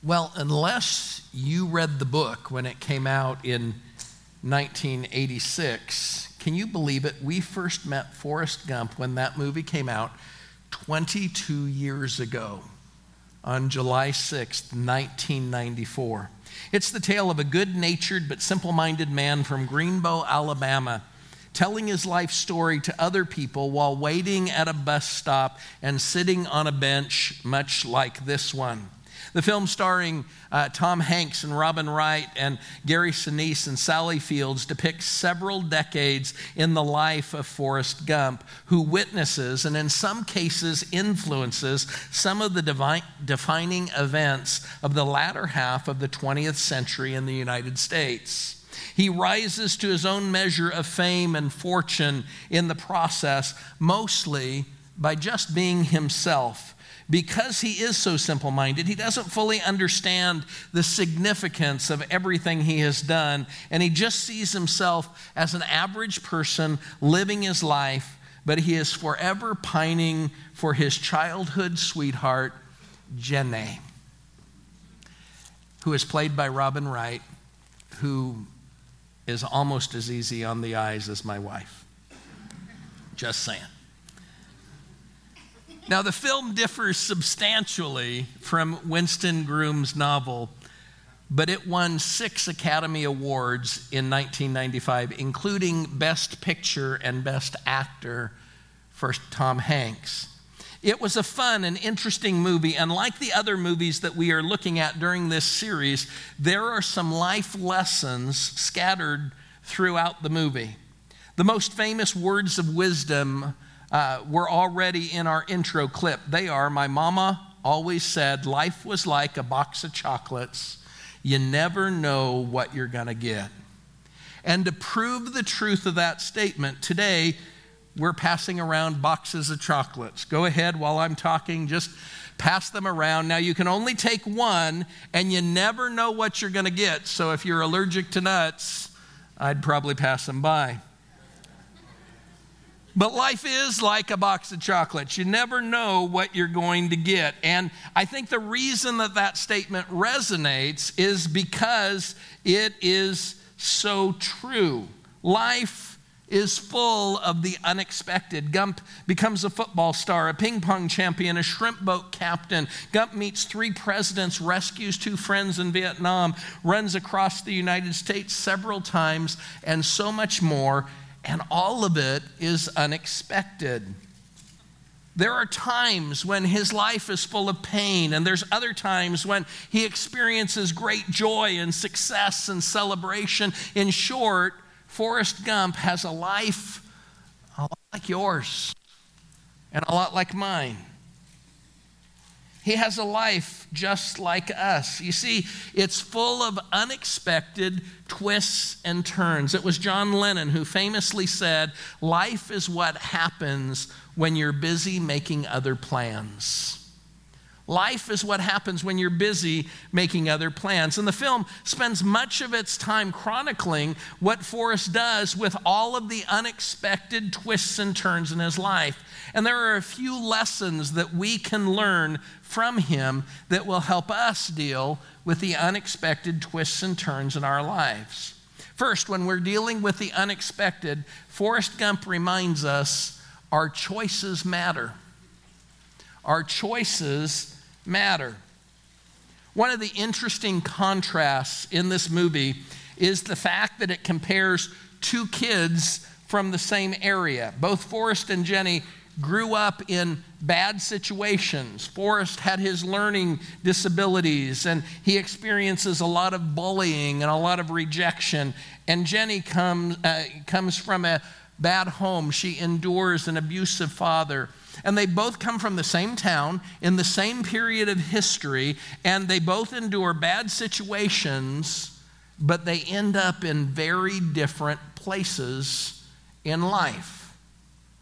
Well, unless you read the book when it came out in 1986, can you believe it? We first met Forrest Gump when that movie came out 22 years ago on July 6th, 1994. It's the tale of a good natured but simple minded man from Greenbow, Alabama, telling his life story to other people while waiting at a bus stop and sitting on a bench, much like this one. The film starring uh, Tom Hanks and Robin Wright and Gary Sinise and Sally Fields depicts several decades in the life of Forrest Gump, who witnesses and in some cases influences some of the divine, defining events of the latter half of the 20th century in the United States. He rises to his own measure of fame and fortune in the process, mostly by just being himself because he is so simple minded, he doesn't fully understand the significance of everything he has done, and he just sees himself as an average person living his life, but he is forever pining for his childhood sweetheart, Jenny, who is played by Robin Wright, who is almost as easy on the eyes as my wife. Just saying. Now, the film differs substantially from Winston Groom's novel, but it won six Academy Awards in 1995, including Best Picture and Best Actor for Tom Hanks. It was a fun and interesting movie, and like the other movies that we are looking at during this series, there are some life lessons scattered throughout the movie. The most famous words of wisdom uh, were already in our intro clip. They are My mama always said life was like a box of chocolates. You never know what you're going to get. And to prove the truth of that statement, today we're passing around boxes of chocolates. Go ahead while I'm talking, just pass them around. Now, you can only take one, and you never know what you're going to get. So, if you're allergic to nuts, I'd probably pass them by. But life is like a box of chocolates. You never know what you're going to get. And I think the reason that that statement resonates is because it is so true. Life is full of the unexpected. Gump becomes a football star, a ping pong champion, a shrimp boat captain. Gump meets three presidents, rescues two friends in Vietnam, runs across the United States several times, and so much more and all of it is unexpected. There are times when his life is full of pain, and there's other times when he experiences great joy and success and celebration. In short, Forrest Gump has a life a lot like yours and a lot like mine. He has a life just like us. You see, it's full of unexpected twists and turns. It was John Lennon who famously said, Life is what happens when you're busy making other plans. Life is what happens when you're busy making other plans. And the film spends much of its time chronicling what Forrest does with all of the unexpected twists and turns in his life. And there are a few lessons that we can learn from him that will help us deal with the unexpected twists and turns in our lives. First, when we're dealing with the unexpected, Forrest Gump reminds us our choices matter. Our choices matter. One of the interesting contrasts in this movie is the fact that it compares two kids from the same area. Both Forrest and Jenny grew up in bad situations. Forrest had his learning disabilities and he experiences a lot of bullying and a lot of rejection. And Jenny comes, uh, comes from a bad home. She endures an abusive father. And they both come from the same town in the same period of history, and they both endure bad situations, but they end up in very different places in life.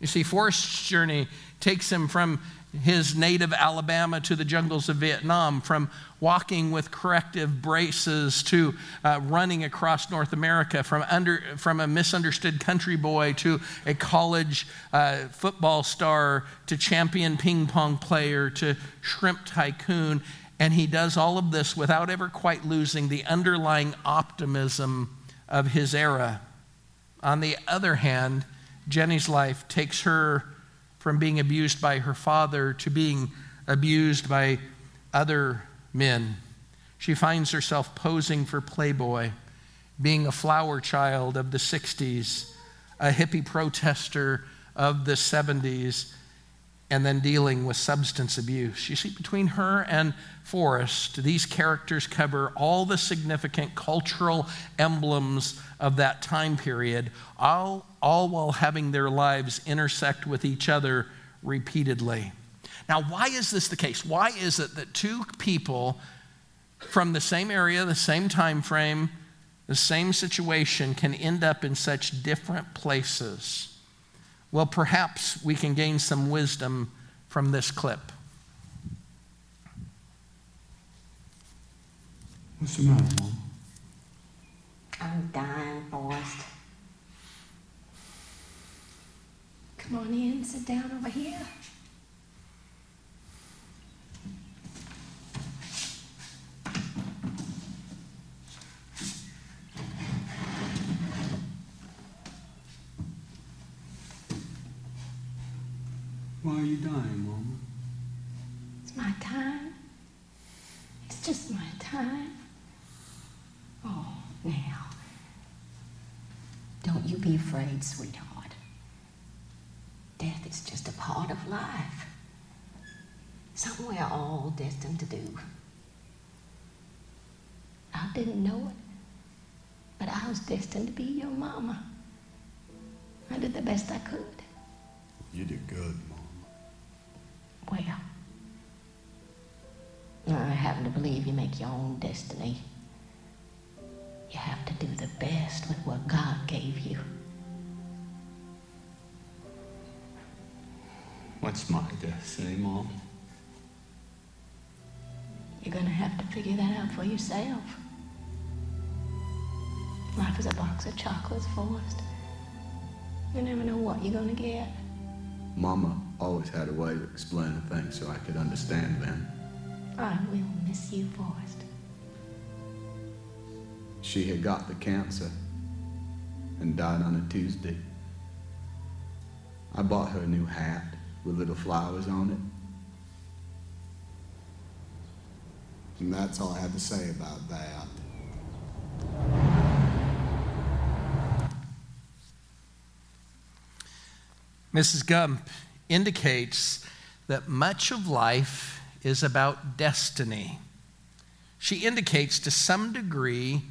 You see, Forrest's journey takes him from his native Alabama to the jungles of Vietnam, from walking with corrective braces to uh, running across North America, from, under, from a misunderstood country boy to a college uh, football star to champion ping pong player to shrimp tycoon. And he does all of this without ever quite losing the underlying optimism of his era. On the other hand, Jenny's life takes her from being abused by her father to being abused by other men. She finds herself posing for Playboy, being a flower child of the 60s, a hippie protester of the 70s, and then dealing with substance abuse. You see, between her and Forrest, these characters cover all the significant cultural emblems of that time period, all, all while having their lives intersect with each other repeatedly. Now, why is this the case? Why is it that two people from the same area, the same time frame, the same situation can end up in such different places? Well, perhaps we can gain some wisdom from this clip. What's the matter, Mom? I'm dying, Forrest. Come on in, sit down over here. Why are you dying, Mama? It's my time. It's just my time. Oh, now. Don't you be afraid, sweetheart. Death is just a part of life. Something we're all destined to do. I didn't know it, but I was destined to be your mama. I did the best I could. You did good, Mama. Well, I happen to believe you make your own destiny. You have to do the best with what God gave you. What's my destiny, Mom? You're gonna have to figure that out for yourself. Life is a box of chocolates, Forrest. You never know what you're gonna get. Mama always had a way of explaining things so I could understand them. I will miss you, Forrest. She had got the cancer and died on a Tuesday. I bought her a new hat with little flowers on it. And that's all I have to say about that. Mrs. Gump indicates that much of life is about destiny. She indicates to some degree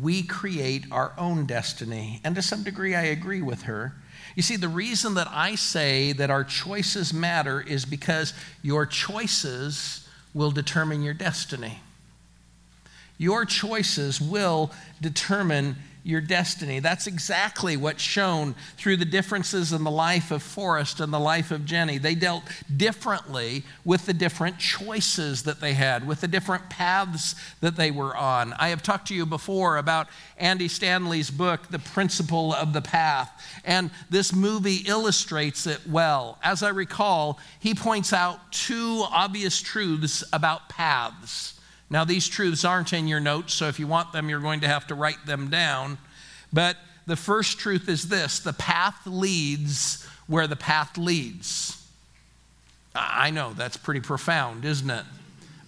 we create our own destiny. And to some degree, I agree with her. You see, the reason that I say that our choices matter is because your choices will determine your destiny. Your choices will determine your destiny. That's exactly what's shown through the differences in the life of Forrest and the life of Jenny. They dealt differently with the different choices that they had, with the different paths that they were on. I have talked to you before about Andy Stanley's book, The Principle of the Path, and this movie illustrates it well. As I recall, he points out two obvious truths about paths. Now, these truths aren't in your notes, so if you want them, you're going to have to write them down. But the first truth is this the path leads where the path leads. I know that's pretty profound, isn't it?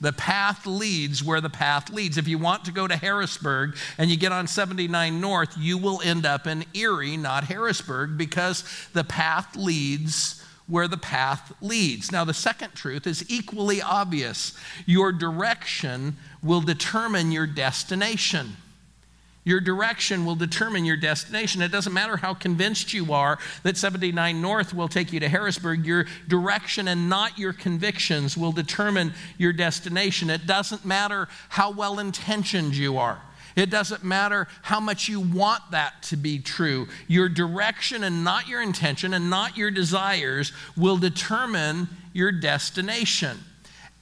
The path leads where the path leads. If you want to go to Harrisburg and you get on 79 North, you will end up in Erie, not Harrisburg, because the path leads where the path leads. Now, the second truth is equally obvious your direction will determine your destination. Your direction will determine your destination. It doesn't matter how convinced you are that 79 North will take you to Harrisburg, your direction and not your convictions will determine your destination. It doesn't matter how well intentioned you are. It doesn't matter how much you want that to be true. Your direction and not your intention and not your desires will determine your destination.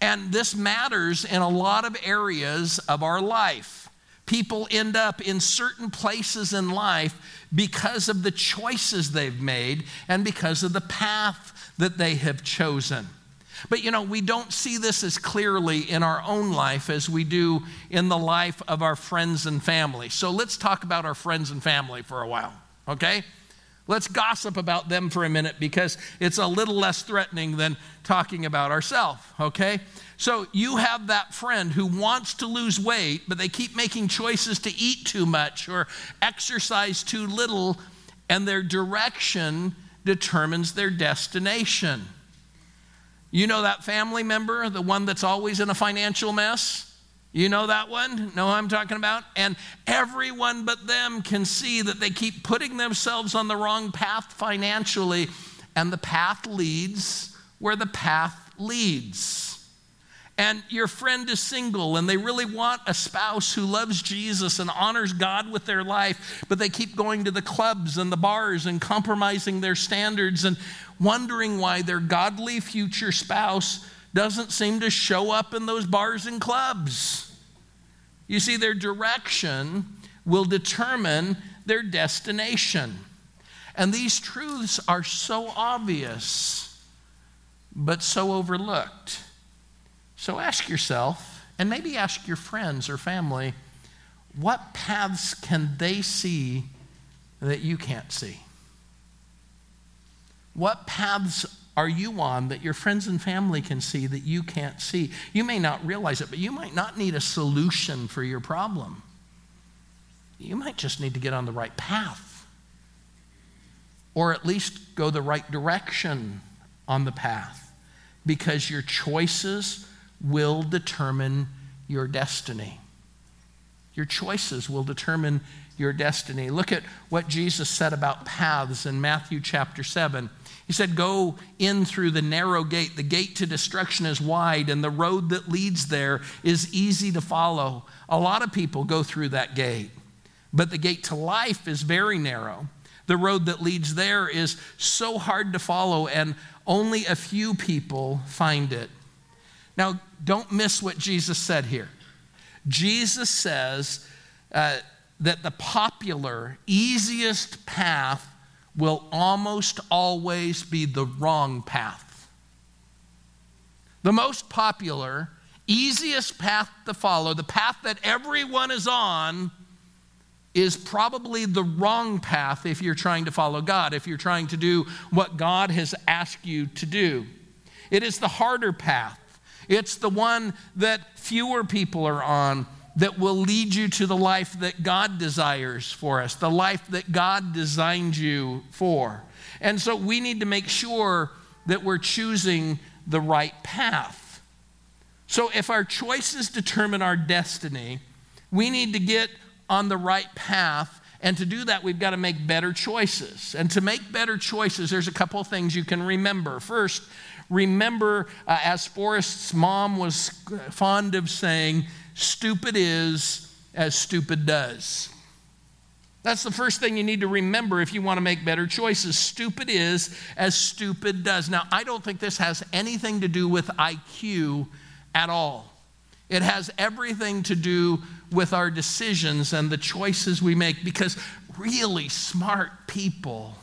And this matters in a lot of areas of our life. People end up in certain places in life because of the choices they've made and because of the path that they have chosen. But you know, we don't see this as clearly in our own life as we do in the life of our friends and family. So let's talk about our friends and family for a while, okay? Let's gossip about them for a minute because it's a little less threatening than talking about ourselves, okay? So you have that friend who wants to lose weight, but they keep making choices to eat too much or exercise too little, and their direction determines their destination. You know that family member, the one that's always in a financial mess? You know that one? Know I'm talking about? And everyone but them can see that they keep putting themselves on the wrong path financially, and the path leads where the path leads and your friend is single and they really want a spouse who loves Jesus and honors God with their life, but they keep going to the clubs and the bars and compromising their standards and wondering why their godly future spouse doesn't seem to show up in those bars and clubs. You see, their direction will determine their destination. And these truths are so obvious, but so overlooked. So ask yourself, and maybe ask your friends or family, what paths can they see that you can't see? What paths are you on that your friends and family can see that you can't see? You may not realize it, but you might not need a solution for your problem. You might just need to get on the right path, or at least go the right direction on the path, because your choices will determine your destiny. Your choices will determine your destiny. Look at what Jesus said about paths in Matthew chapter 7. He said, Go in through the narrow gate. The gate to destruction is wide, and the road that leads there is easy to follow. A lot of people go through that gate, but the gate to life is very narrow. The road that leads there is so hard to follow, and only a few people find it. Now, don't miss what Jesus said here. Jesus says uh, that the popular, easiest path will almost always be the wrong path. The most popular, easiest path to follow, the path that everyone is on, is probably the wrong path if you're trying to follow God, if you're trying to do what God has asked you to do. It is the harder path. It's the one that fewer people are on that will lead you to the life that God desires for us, the life that God designed you for. And so we need to make sure that we're choosing the right path. So if our choices determine our destiny, we need to get on the right path. And to do that, we've got to make better choices. And to make better choices, there's a couple of things you can remember. First, remember, uh, as Forrest's mom was fond of saying, stupid is as stupid does. That's the first thing you need to remember if you want to make better choices. Stupid is as stupid does. Now, I don't think this has anything to do with IQ at all. It has everything to do with our decisions and the choices we make because really smart people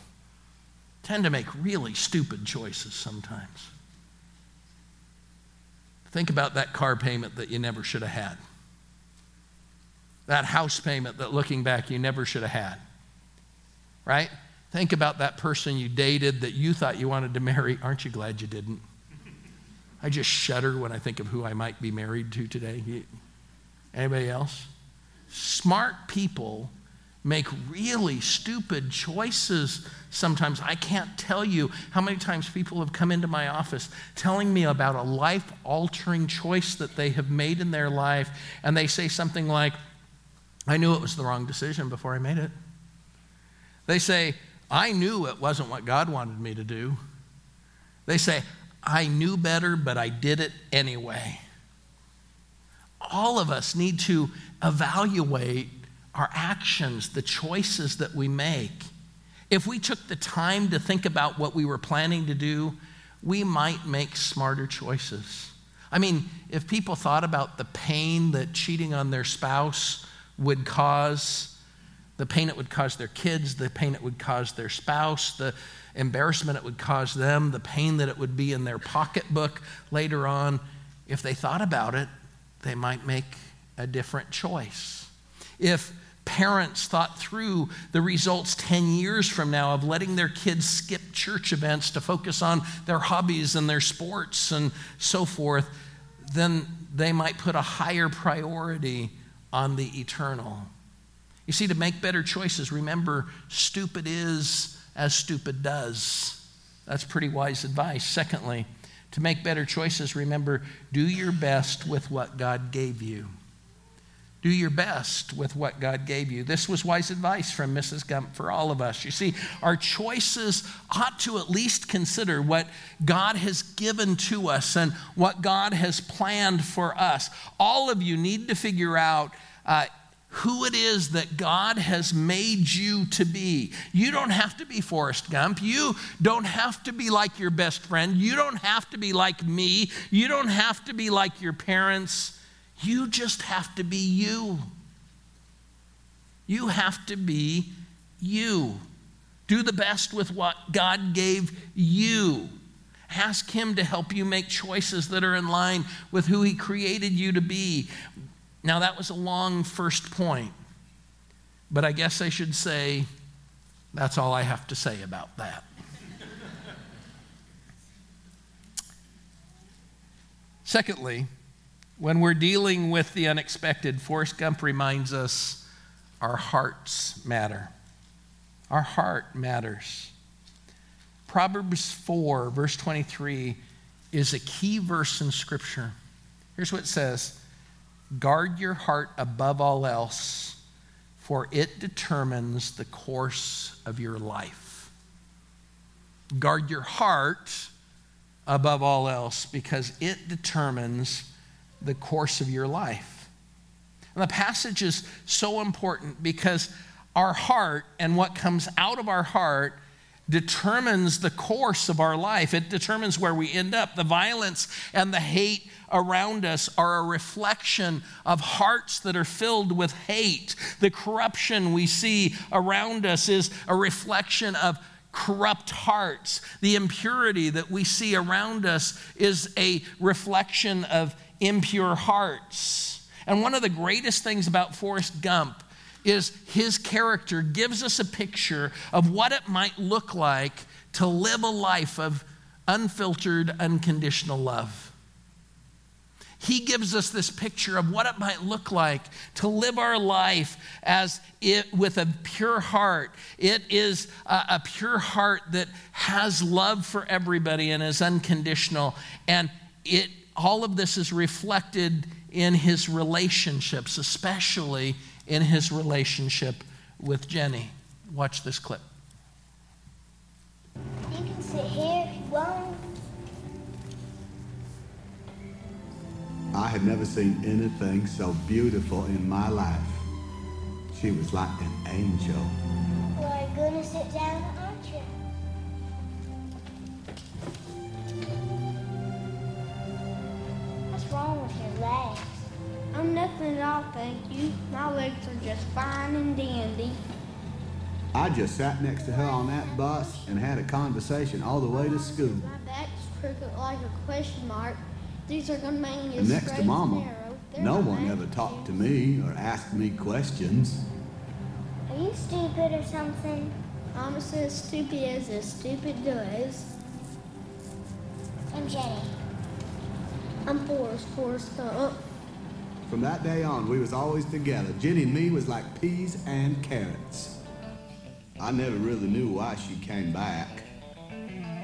tend to make really stupid choices sometimes. Think about that car payment that you never should have had. That house payment that looking back you never should have had. Right? Think about that person you dated that you thought you wanted to marry. Aren't you glad you didn't? I just shudder when I think of who I might be married to today. Anybody else? Smart people make really stupid choices sometimes. I can't tell you how many times people have come into my office telling me about a life altering choice that they have made in their life, and they say something like, I knew it was the wrong decision before I made it. They say, I knew it wasn't what God wanted me to do. They say, I knew better, but I did it anyway. All of us need to evaluate our actions, the choices that we make. If we took the time to think about what we were planning to do, we might make smarter choices. I mean, if people thought about the pain that cheating on their spouse would cause, the pain it would cause their kids, the pain it would cause their spouse, the embarrassment it would cause them, the pain that it would be in their pocketbook later on. If they thought about it, they might make a different choice. If parents thought through the results 10 years from now of letting their kids skip church events to focus on their hobbies and their sports and so forth, then they might put a higher priority on the eternal. You see, to make better choices, remember, stupid is as stupid does. That's pretty wise advice. Secondly, to make better choices, remember, do your best with what God gave you. Do your best with what God gave you. This was wise advice from Mrs. Gump for all of us. You see, our choices ought to at least consider what God has given to us and what God has planned for us. All of you need to figure out. Uh, who it is that God has made you to be. You don't have to be Forrest Gump. You don't have to be like your best friend. You don't have to be like me. You don't have to be like your parents. You just have to be you. You have to be you. Do the best with what God gave you. Ask Him to help you make choices that are in line with who He created you to be. Now, that was a long first point, but I guess I should say that's all I have to say about that. Secondly, when we're dealing with the unexpected, Forrest Gump reminds us our hearts matter. Our heart matters. Proverbs 4, verse 23, is a key verse in Scripture. Here's what it says Guard your heart above all else, for it determines the course of your life. Guard your heart above all else because it determines the course of your life. And the passage is so important because our heart and what comes out of our heart determines the course of our life. It determines where we end up. The violence and the hate around us are a reflection of hearts that are filled with hate. The corruption we see around us is a reflection of corrupt hearts. The impurity that we see around us is a reflection of impure hearts. And one of the greatest things about Forrest Gump is his character gives us a picture of what it might look like to live a life of unfiltered, unconditional love. He gives us this picture of what it might look like to live our life as it with a pure heart. It is a, a pure heart that has love for everybody and is unconditional. And it all of this is reflected in his relationships, especially in his relationship with Jenny. Watch this clip. You can sit here if you want. I had never seen anything so beautiful in my life. She was like an angel. Well, are you gonna sit down, aren't you? Wrong with your legs? I'm nothing at all, thank you. My legs are just fine and dandy. I just sat next to her on that bus and had a conversation all the way to school. My back's crooked like a question mark. These are gonna make me And next to Mama. No one ever talked to me or asked me questions. Are you stupid or something? Mama says stupid as a stupid does. I'm Jenny. I'm Forrest, Forrest Gump. From that day on, we was always together. Jenny and me was like peas and carrots. I never really knew why she came back.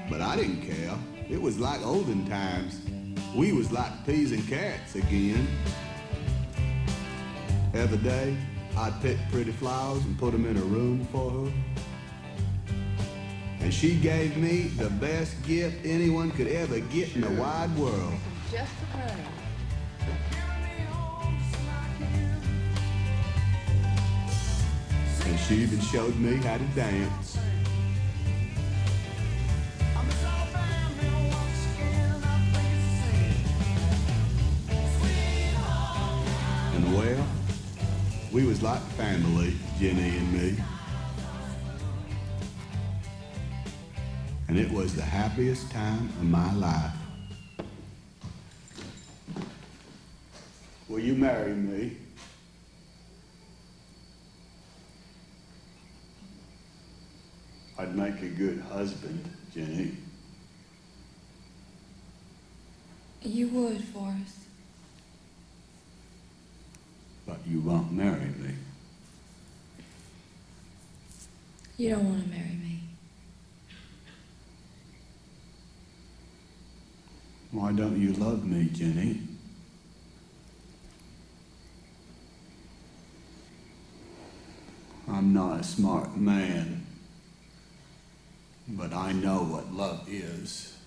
But I didn't care. It was like olden times. We was like peas and carrots again. Every day, I'd pick pretty flowers and put them in a room for her. And she gave me the best gift anyone could ever get in the wide world. Just a honey. And she even showed me how to dance. And well, We was like family, Jenny and me. And it was the happiest time of my life. Will you marry me? I'd make a good husband, Jenny. You would, Forrest. But you won't marry me. You don't want to marry me. Why don't you love me, Jenny? I'm not a smart man, but I know what love is.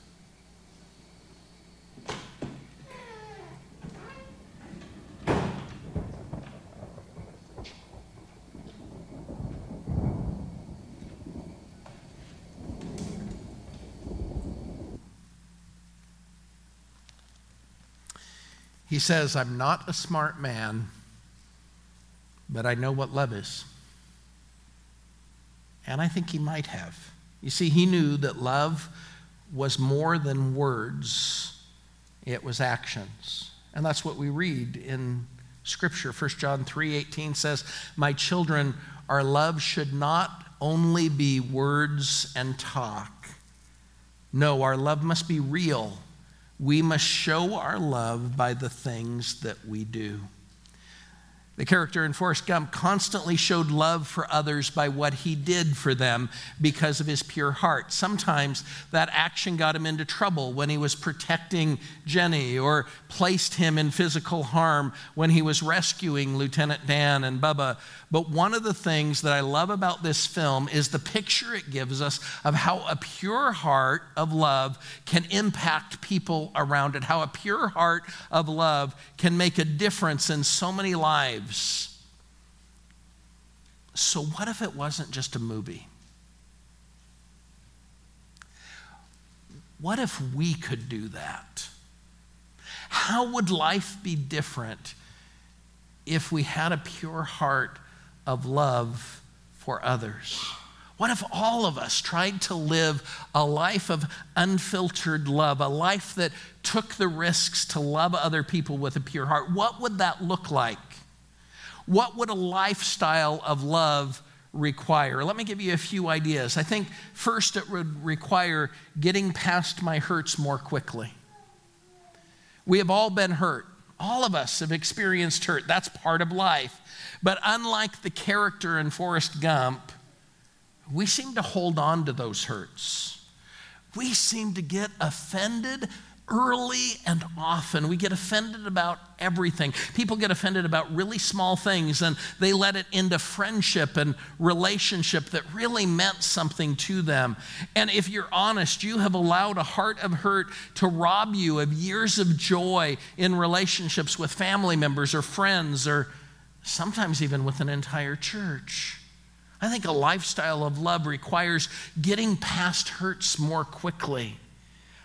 He says, I'm not a smart man, but I know what love is. And I think he might have. You see, he knew that love was more than words, it was actions. And that's what we read in Scripture. 1 John 3:18 says, "My children, our love should not only be words and talk. No, our love must be real we must show our love by the things that we do. The character in Forrest Gump constantly showed love for others by what he did for them because of his pure heart. Sometimes that action got him into trouble when he was protecting Jenny or placed him in physical harm when he was rescuing Lieutenant Dan and Bubba. But one of the things that I love about this film is the picture it gives us of how a pure heart of love can impact people around it, how a pure heart of love can make a difference in so many lives. So, what if it wasn't just a movie? What if we could do that? How would life be different if we had a pure heart of love for others? What if all of us tried to live a life of unfiltered love, a life that took the risks to love other people with a pure heart? What would that look like? What would a lifestyle of love require? Let me give you a few ideas. I think first it would require getting past my hurts more quickly. We have all been hurt. All of us have experienced hurt. That's part of life. But unlike the character in Forrest Gump, we seem to hold on to those hurts. We seem to get offended early and often. We get offended about everything. People get offended about really small things and they let it into friendship and relationship that really meant something to them. And if you're honest, you have allowed a heart of hurt to rob you of years of joy in relationships with family members or friends or sometimes even with an entire church. I think a lifestyle of love requires getting past hurts more quickly.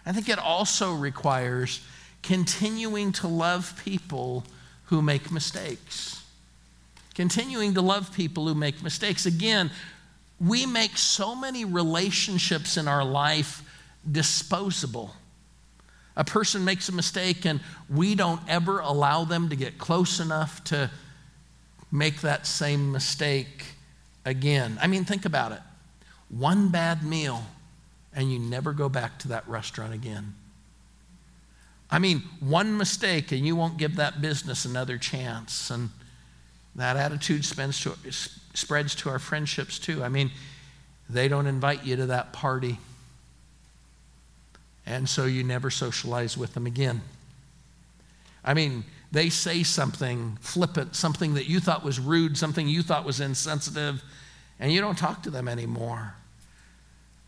I think it also requires continuing to love people who make mistakes. Continuing to love people who make mistakes. Again, we make so many relationships in our life disposable. A person makes a mistake, and we don't ever allow them to get close enough to make that same mistake again. I mean, think about it. One bad meal, and you never go back to that restaurant again. I mean, one mistake, and you won't give that business another chance. And that attitude to, spreads to our friendships too. I mean, they don't invite you to that party. And so you never socialize with them again. I mean, they say something flippant, something that you thought was rude, something you thought was insensitive, and you don't talk to them anymore.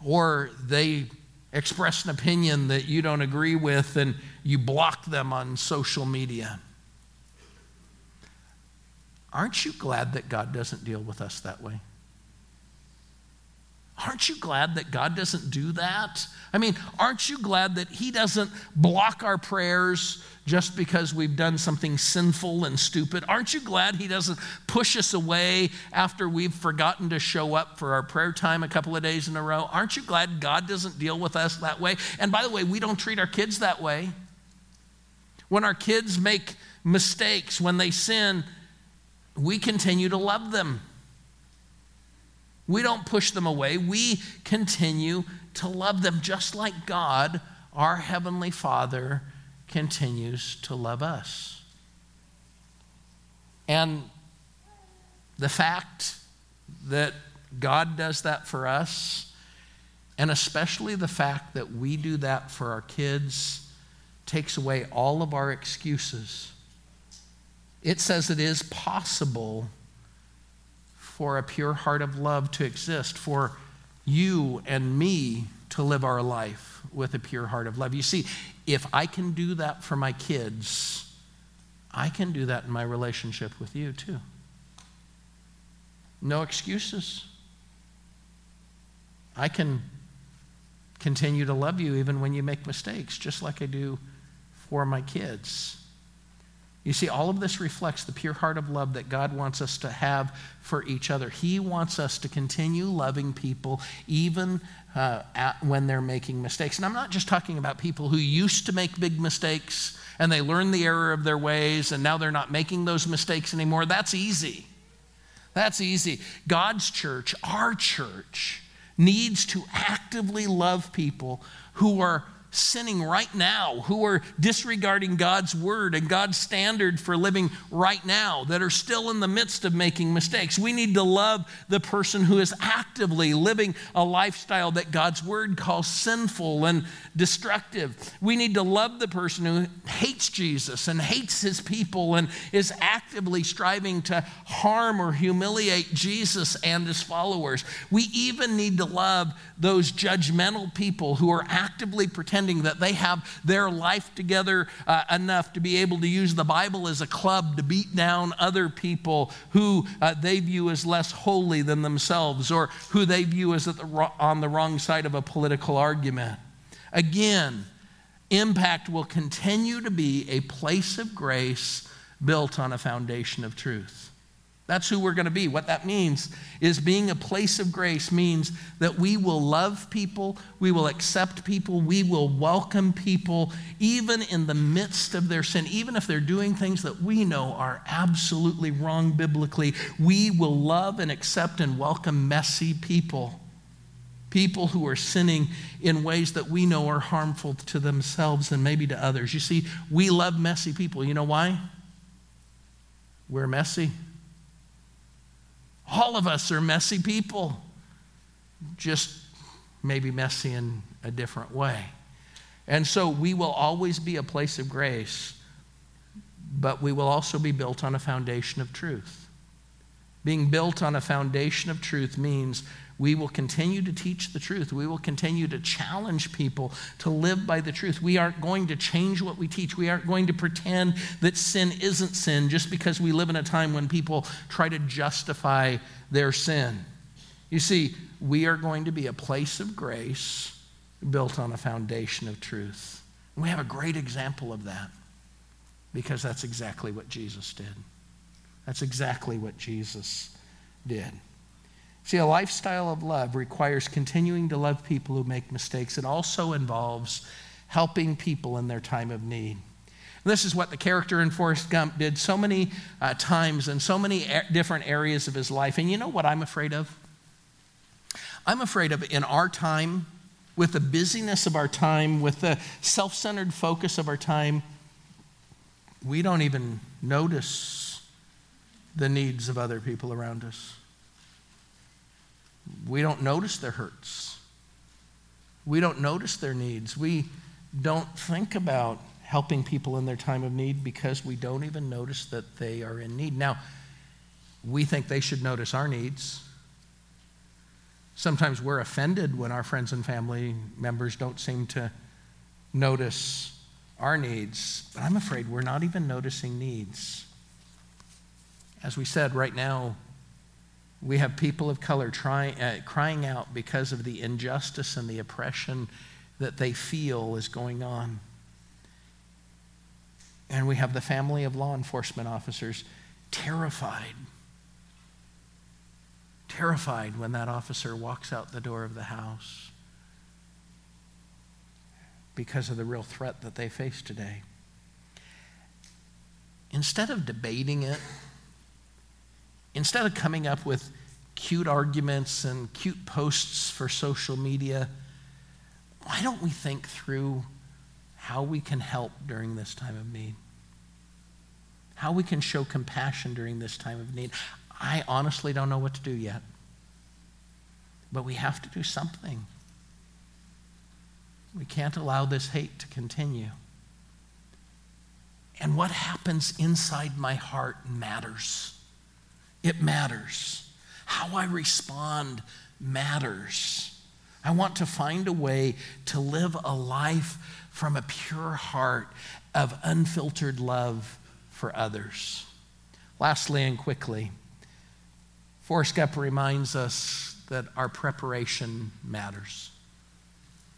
Or they express an opinion that you don't agree with and you block them on social media. Aren't you glad that God doesn't deal with us that way? Aren't you glad that God doesn't do that? I mean, aren't you glad that He doesn't block our prayers just because we've done something sinful and stupid? Aren't you glad He doesn't push us away after we've forgotten to show up for our prayer time a couple of days in a row? Aren't you glad God doesn't deal with us that way? And by the way, we don't treat our kids that way. When our kids make mistakes, when they sin, we continue to love them. We don't push them away. We continue to love them just like God, our Heavenly Father, continues to love us. And the fact that God does that for us, and especially the fact that we do that for our kids, takes away all of our excuses. It says it is possible for a pure heart of love to exist, for you and me to live our life with a pure heart of love. You see, if I can do that for my kids, I can do that in my relationship with you too. No excuses. I can continue to love you even when you make mistakes, just like I do for my kids. You see, all of this reflects the pure heart of love that God wants us to have for each other. He wants us to continue loving people even uh, at, when they're making mistakes. And I'm not just talking about people who used to make big mistakes and they learned the error of their ways and now they're not making those mistakes anymore. That's easy. That's easy. God's church, our church, needs to actively love people who are sinning right now, who are disregarding God's word and God's standard for living right now, that are still in the midst of making mistakes. We need to love the person who is actively living a lifestyle that God's word calls sinful and destructive. We need to love the person who hates Jesus and hates his people and is actively striving to harm or humiliate Jesus and his followers. We even need to love those judgmental people who are actively pretending that they have their life together uh, enough to be able to use the Bible as a club to beat down other people who uh, they view as less holy than themselves or who they view as the, on the wrong side of a political argument. Again, Impact will continue to be a place of grace built on a foundation of truth. That's who we're going to be. What that means is being a place of grace means that we will love people, we will accept people, we will welcome people, even in the midst of their sin, even if they're doing things that we know are absolutely wrong biblically. We will love and accept and welcome messy people people who are sinning in ways that we know are harmful to themselves and maybe to others. You see, we love messy people. You know why? We're messy. All of us are messy people, just maybe messy in a different way. And so we will always be a place of grace, but we will also be built on a foundation of truth. Being built on a foundation of truth means we will continue to teach the truth. We will continue to challenge people to live by the truth. We aren't going to change what we teach. We aren't going to pretend that sin isn't sin just because we live in a time when people try to justify their sin. You see, we are going to be a place of grace built on a foundation of truth. we have a great example of that because that's exactly what Jesus did. That's exactly what Jesus did. See, a lifestyle of love requires continuing to love people who make mistakes. It also involves helping people in their time of need. This is what the character in Forrest Gump did so many uh, times in so many a- different areas of his life. And you know what I'm afraid of? I'm afraid of in our time, with the busyness of our time, with the self centered focus of our time, we don't even notice the needs of other people around us. We don't notice their hurts. We don't notice their needs. We don't think about helping people in their time of need because we don't even notice that they are in need. Now, we think they should notice our needs. Sometimes we're offended when our friends and family members don't seem to notice our needs, but I'm afraid we're not even noticing needs. As we said, right now, We have people of color try, uh, crying out because of the injustice and the oppression that they feel is going on. And we have the family of law enforcement officers terrified. Terrified when that officer walks out the door of the house because of the real threat that they face today. Instead of debating it, instead of coming up with cute arguments and cute posts for social media, why don't we think through how we can help during this time of need? How we can show compassion during this time of need? I honestly don't know what to do yet. But we have to do something. We can't allow this hate to continue. And what happens inside my heart matters. It matters. How I respond matters. I want to find a way to live a life from a pure heart of unfiltered love for others. Lastly and quickly, Forrest Gump reminds us that our preparation matters.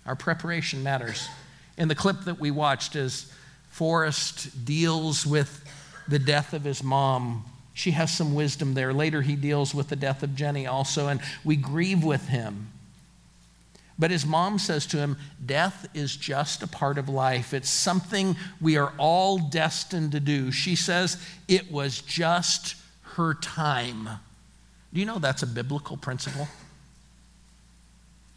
Our preparation matters. In the clip that we watched, as Forrest deals with the death of his mom, she has some wisdom there. Later, he deals with the death of Jenny also, and we grieve with him. But his mom says to him, Death is just a part of life. It's something we are all destined to do. She says, It was just her time. Do you know that's a biblical principle?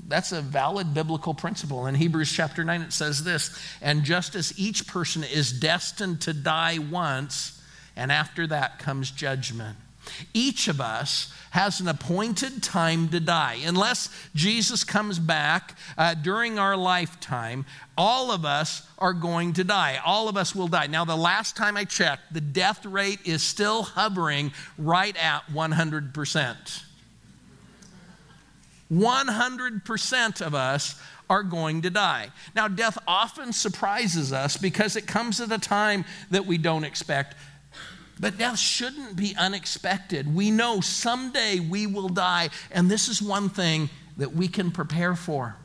That's a valid biblical principle. In Hebrews chapter 9, it says this And just as each person is destined to die once, and after that comes judgment. Each of us has an appointed time to die. Unless Jesus comes back uh, during our lifetime, all of us are going to die. All of us will die. Now, the last time I checked, the death rate is still hovering right at 100%. 100% of us are going to die. Now, death often surprises us because it comes at a time that we don't expect. But death shouldn't be unexpected. We know someday we will die, and this is one thing that we can prepare for.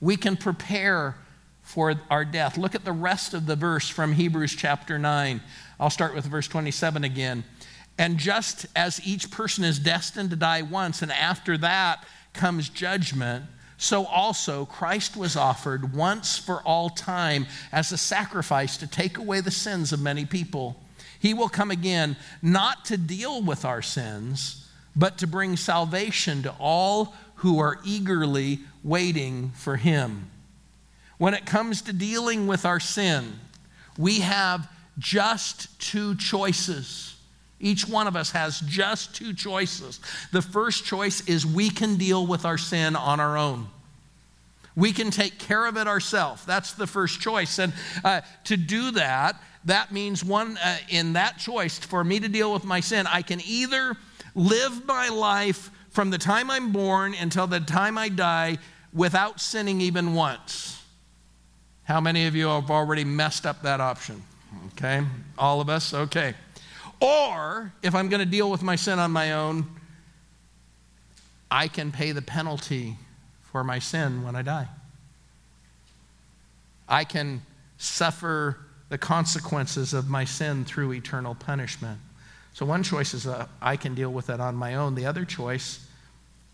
We can prepare for our death. Look at the rest of the verse from Hebrews chapter 9. I'll start with verse 27 again. And just as each person is destined to die once, and after that comes judgment, so also Christ was offered once for all time as a sacrifice to take away the sins of many people. He will come again not to deal with our sins, but to bring salvation to all who are eagerly waiting for Him. When it comes to dealing with our sin, we have just two choices. Each one of us has just two choices. The first choice is we can deal with our sin on our own. We can take care of it ourselves. That's the first choice. And uh, to do that, that means one, uh, in that choice, for me to deal with my sin, I can either live my life from the time I'm born until the time I die without sinning even once. How many of you have already messed up that option? Okay, all of us? Okay. Or if I'm going to deal with my sin on my own, I can pay the penalty for my sin when I die. I can suffer the consequences of my sin through eternal punishment. So, one choice is uh, I can deal with it on my own. The other choice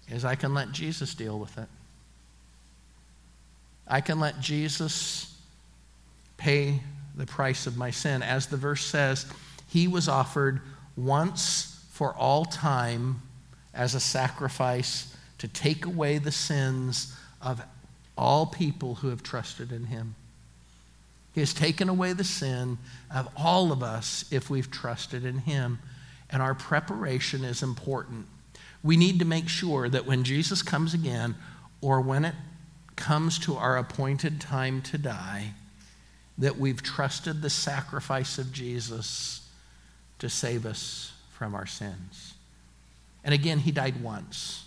is I can let Jesus deal with it. I can let Jesus pay the price of my sin. As the verse says, he was offered once for all time as a sacrifice to take away the sins of all people who have trusted in him. He has taken away the sin of all of us if we've trusted in him. And our preparation is important. We need to make sure that when Jesus comes again, or when it comes to our appointed time to die, that we've trusted the sacrifice of Jesus to save us from our sins. And again, he died once,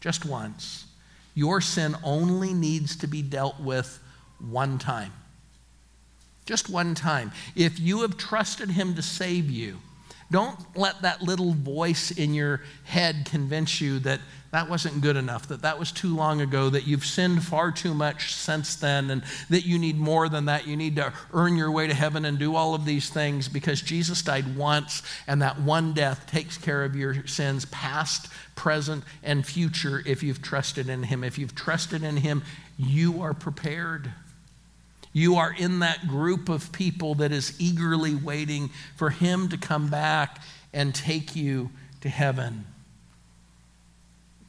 just once. Your sin only needs to be dealt with one time. Just one time. If you have trusted him to save you, Don't let that little voice in your head convince you that that wasn't good enough, that that was too long ago, that you've sinned far too much since then, and that you need more than that. You need to earn your way to heaven and do all of these things because Jesus died once, and that one death takes care of your sins, past, present, and future, if you've trusted in Him. If you've trusted in Him, you are prepared. You are in that group of people that is eagerly waiting for Him to come back and take you to heaven.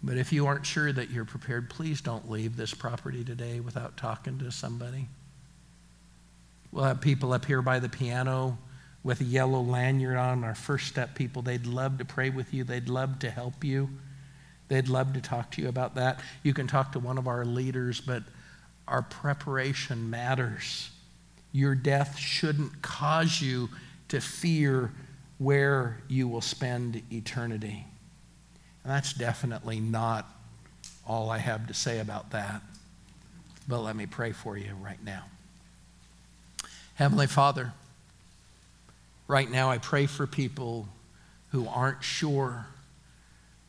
But if you aren't sure that you're prepared, please don't leave this property today without talking to somebody. We'll have people up here by the piano with a yellow lanyard on, our first step people. They'd love to pray with you, they'd love to help you, they'd love to talk to you about that. You can talk to one of our leaders, but our preparation matters. Your death shouldn't cause you to fear where you will spend eternity. And that's definitely not all I have to say about that. But let me pray for you right now. Heavenly Father, right now I pray for people who aren't sure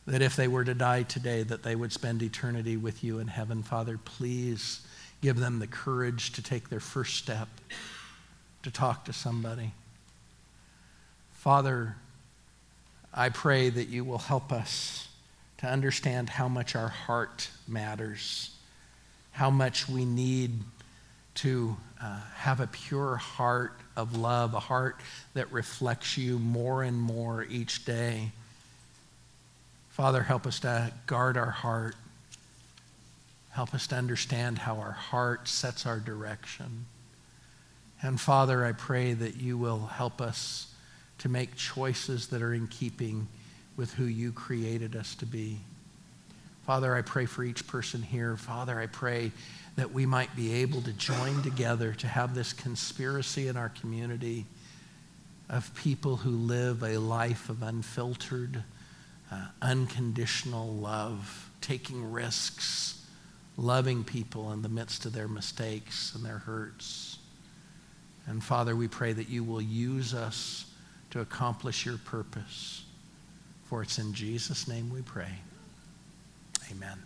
that if they were to die today that they would spend eternity with you in heaven. Father, please give them the courage to take their first step, to talk to somebody. Father, I pray that you will help us to understand how much our heart matters, how much we need to uh, have a pure heart of love, a heart that reflects you more and more each day. Father, help us to guard our heart Help us to understand how our heart sets our direction. And Father, I pray that you will help us to make choices that are in keeping with who you created us to be. Father, I pray for each person here. Father, I pray that we might be able to join together to have this conspiracy in our community of people who live a life of unfiltered, uh, unconditional love, taking risks loving people in the midst of their mistakes and their hurts. And Father, we pray that you will use us to accomplish your purpose. For it's in Jesus' name we pray. Amen.